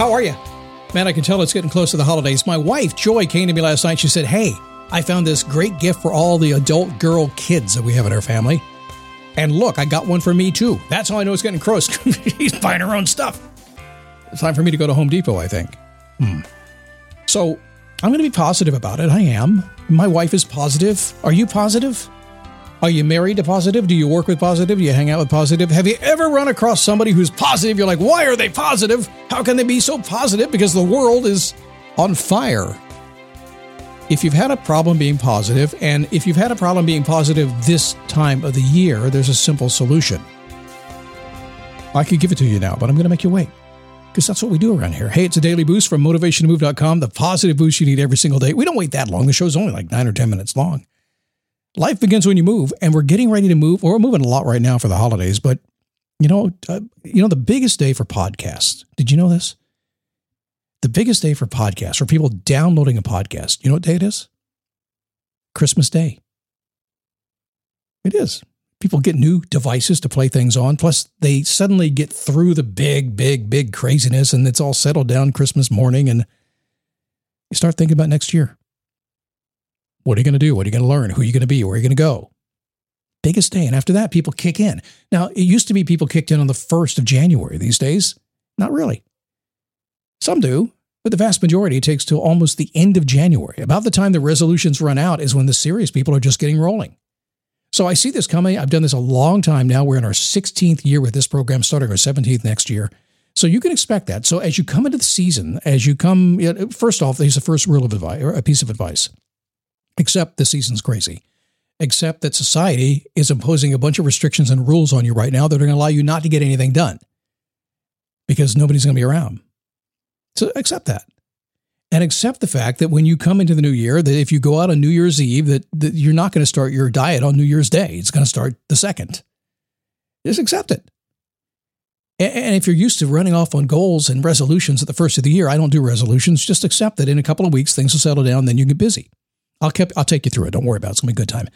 How are you? Man, I can tell it's getting close to the holidays. My wife, Joy, came to me last night. She said, Hey, I found this great gift for all the adult girl kids that we have in our family. And look, I got one for me too. That's how I know it's getting close. She's buying her own stuff. It's time for me to go to Home Depot, I think. Hmm. So I'm going to be positive about it. I am. My wife is positive. Are you positive? Are you married to positive? Do you work with positive? Do you hang out with positive? Have you ever run across somebody who's positive? You're like, why are they positive? How can they be so positive? Because the world is on fire. If you've had a problem being positive, and if you've had a problem being positive this time of the year, there's a simple solution. I could give it to you now, but I'm going to make you wait because that's what we do around here. Hey, it's a daily boost from motivationtomove.com, the positive boost you need every single day. We don't wait that long. The show's only like nine or 10 minutes long. Life begins when you move, and we're getting ready to move. Or we're moving a lot right now for the holidays, but you know, uh, you know, the biggest day for podcasts. Did you know this? The biggest day for podcasts, for people downloading a podcast. You know what day it is? Christmas Day. It is. People get new devices to play things on. Plus, they suddenly get through the big, big, big craziness, and it's all settled down Christmas morning, and you start thinking about next year. What are you going to do? What are you going to learn? Who are you going to be? Where are you going to go? Biggest day. And after that, people kick in. Now, it used to be people kicked in on the 1st of January. These days, not really. Some do, but the vast majority it takes till almost the end of January. About the time the resolutions run out is when the serious people are just getting rolling. So I see this coming. I've done this a long time now. We're in our 16th year with this program, starting our 17th next year. So you can expect that. So as you come into the season, as you come, first off, there's the first rule of advice, or a piece of advice except the season's crazy. Except that society is imposing a bunch of restrictions and rules on you right now that are going to allow you not to get anything done because nobody's going to be around. So accept that. And accept the fact that when you come into the new year, that if you go out on New Year's Eve, that, that you're not going to start your diet on New Year's Day. It's going to start the second. Just accept it. And if you're used to running off on goals and resolutions at the first of the year, I don't do resolutions. Just accept that in a couple of weeks things will settle down, then you get busy. I'll keep, I'll take you through it. Don't worry about it. It's going to be a good time.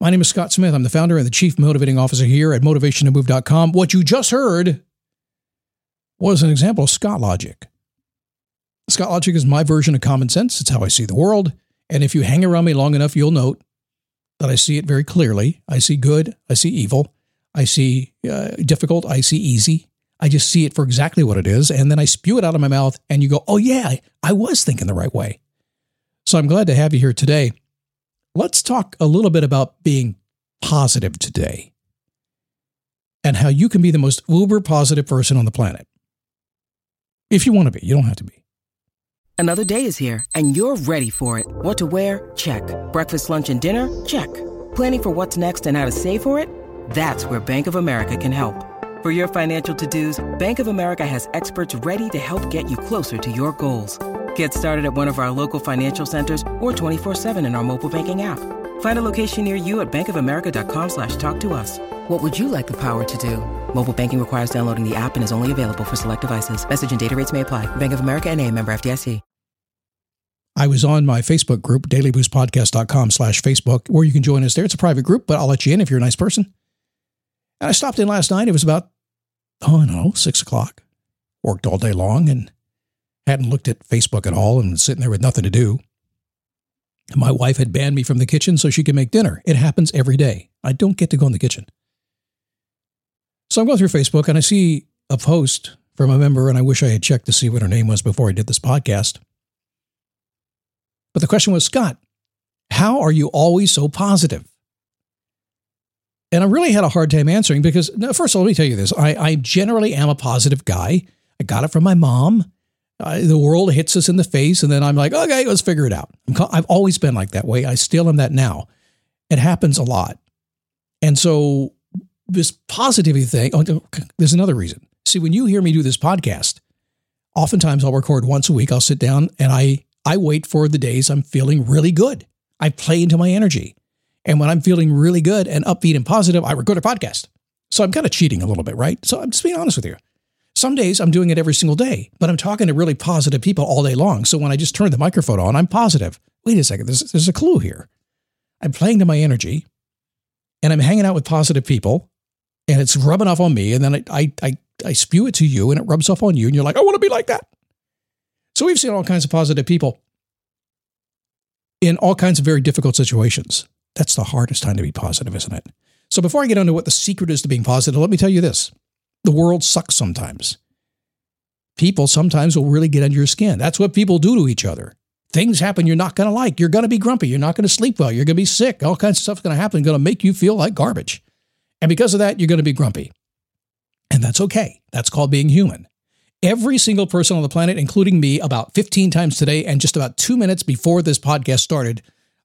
My name is Scott Smith. I'm the founder and the chief motivating officer here at motivationtomove.com. What you just heard was an example of Scott Logic. Scott Logic is my version of common sense. It's how I see the world. And if you hang around me long enough, you'll note that I see it very clearly. I see good. I see evil. I see uh, difficult. I see easy. I just see it for exactly what it is. And then I spew it out of my mouth, and you go, oh, yeah, I was thinking the right way. So I'm glad to have you here today. Let's talk a little bit about being positive today and how you can be the most uber positive person on the planet. If you want to be, you don't have to be. Another day is here and you're ready for it. What to wear? Check. Breakfast, lunch, and dinner? Check. Planning for what's next and how to save for it? That's where Bank of America can help. For your financial to dos, Bank of America has experts ready to help get you closer to your goals. Get started at one of our local financial centers or 24-7 in our mobile banking app. Find a location near you at bankofamerica.com slash talk to us. What would you like the power to do? Mobile banking requires downloading the app and is only available for select devices. Message and data rates may apply. Bank of America and a member FDIC. I was on my Facebook group, dailyboostpodcast.com slash Facebook, where you can join us there. It's a private group, but I'll let you in if you're a nice person. And I stopped in last night. It was about, oh, no, six o'clock. Worked all day long and hadn't looked at Facebook at all and sitting there with nothing to do. My wife had banned me from the kitchen so she could make dinner. It happens every day. I don't get to go in the kitchen. So I'm going through Facebook and I see a post from a member, and I wish I had checked to see what her name was before I did this podcast. But the question was Scott, how are you always so positive? And I really had a hard time answering because, first of all, let me tell you this I, I generally am a positive guy. I got it from my mom. Uh, the world hits us in the face, and then I'm like, okay, let's figure it out. I've always been like that way. I still am that now. It happens a lot. And so, this positivity thing, oh, there's another reason. See, when you hear me do this podcast, oftentimes I'll record once a week. I'll sit down and I, I wait for the days I'm feeling really good. I play into my energy. And when I'm feeling really good and upbeat and positive, I record a podcast. So I'm kind of cheating a little bit, right? So I'm just being honest with you. Some days I'm doing it every single day, but I'm talking to really positive people all day long. So when I just turn the microphone on, I'm positive. Wait a second, there's, there's a clue here. I'm playing to my energy and I'm hanging out with positive people and it's rubbing off on me. And then I, I, I, I spew it to you and it rubs off on you. And you're like, I want to be like that. So we've seen all kinds of positive people in all kinds of very difficult situations. That's the hardest time to be positive, isn't it? So before I get into what the secret is to being positive, let me tell you this. The world sucks sometimes. People sometimes will really get under your skin. That's what people do to each other. Things happen you're not going to like. You're going to be grumpy. You're not going to sleep well. You're going to be sick. All kinds of stuff's going to happen, going to make you feel like garbage. And because of that, you're going to be grumpy. And that's okay. That's called being human. Every single person on the planet, including me, about 15 times today and just about two minutes before this podcast started,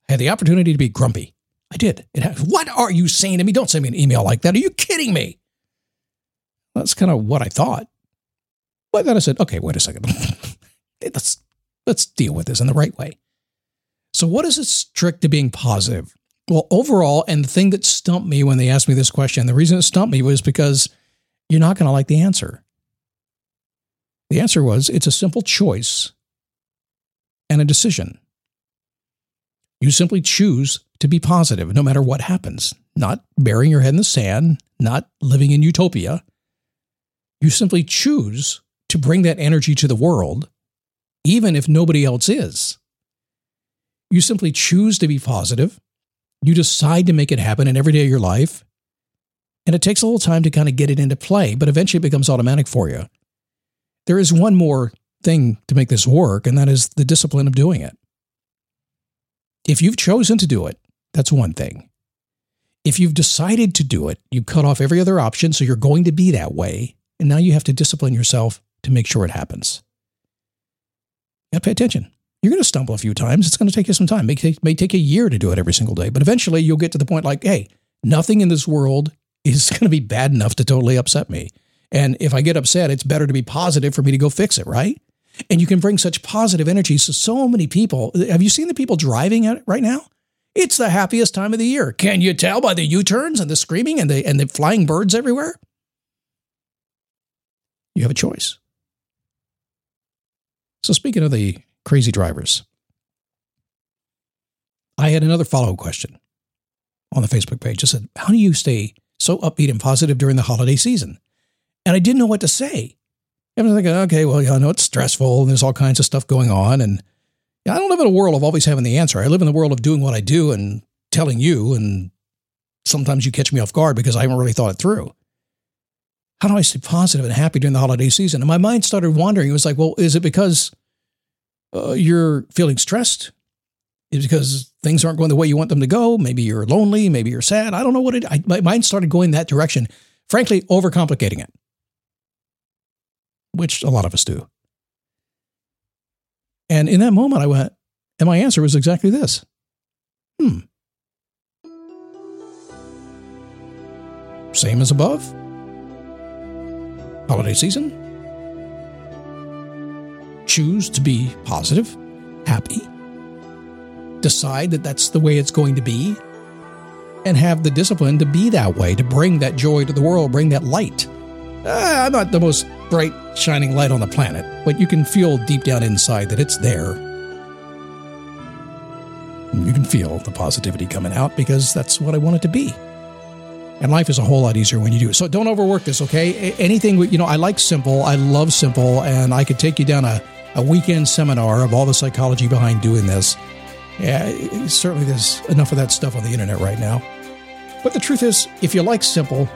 had the opportunity to be grumpy. I did. It what are you saying to me? Don't send me an email like that. Are you kidding me? That's kind of what I thought. But then I said, okay, wait a second. let's let's deal with this in the right way. So, what is this trick to being positive? Well, overall, and the thing that stumped me when they asked me this question, the reason it stumped me was because you're not going to like the answer. The answer was it's a simple choice and a decision. You simply choose to be positive no matter what happens, not burying your head in the sand, not living in utopia. You simply choose to bring that energy to the world, even if nobody else is. You simply choose to be positive. You decide to make it happen in every day of your life. And it takes a little time to kind of get it into play, but eventually it becomes automatic for you. There is one more thing to make this work, and that is the discipline of doing it. If you've chosen to do it, that's one thing. If you've decided to do it, you cut off every other option, so you're going to be that way, and now you have to discipline yourself to make sure it happens. To pay attention. You're going to stumble a few times. It's going to take you some time. It may take, may take a year to do it every single day, but eventually you'll get to the point like, hey, nothing in this world is going to be bad enough to totally upset me. And if I get upset, it's better to be positive for me to go fix it, right? And you can bring such positive energy to so many people. Have you seen the people driving it right now? It's the happiest time of the year. Can you tell by the U-turns and the screaming and the and the flying birds everywhere? You have a choice. So speaking of the crazy drivers, I had another follow-up question on the Facebook page. I said, "How do you stay so upbeat and positive during the holiday season?" And I didn't know what to say. I was thinking, okay, well, I know it's stressful and there's all kinds of stuff going on. And I don't live in a world of always having the answer. I live in the world of doing what I do and telling you. And sometimes you catch me off guard because I haven't really thought it through. How do I stay positive and happy during the holiday season? And my mind started wandering. It was like, well, is it because uh, you're feeling stressed? Is it because things aren't going the way you want them to go? Maybe you're lonely. Maybe you're sad. I don't know what it. I, my mind started going that direction. Frankly, overcomplicating it which a lot of us do. And in that moment, I went, and my answer was exactly this hmm. Same as above. Holiday season. Choose to be positive, happy. Decide that that's the way it's going to be. And have the discipline to be that way, to bring that joy to the world, bring that light. Uh, I'm not the most bright, shining light on the planet, but you can feel deep down inside that it's there. You can feel the positivity coming out because that's what I want it to be. And life is a whole lot easier when you do it. So don't overwork this, okay? Anything, you know, I like simple. I love simple, and I could take you down a a weekend seminar of all the psychology behind doing this. Yeah, certainly there's enough of that stuff on the internet right now. But the truth is, if you like simple,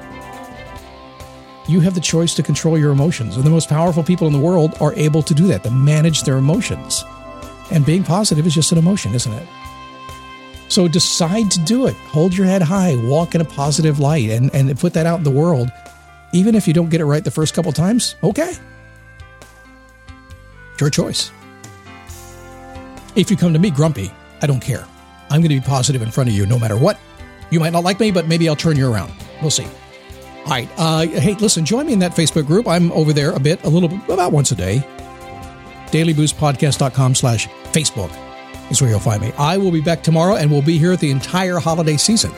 you have the choice to control your emotions. And the most powerful people in the world are able to do that, to manage their emotions. And being positive is just an emotion, isn't it? So decide to do it. Hold your head high, walk in a positive light, and, and put that out in the world. Even if you don't get it right the first couple times, okay. Your choice. If you come to me grumpy, I don't care. I'm going to be positive in front of you no matter what. You might not like me, but maybe I'll turn you around. We'll see. All right. Uh, hey, listen, join me in that Facebook group. I'm over there a bit, a little bit, about once a day. DailyBoostPodcast.com slash Facebook is where you'll find me. I will be back tomorrow and we'll be here the entire holiday season.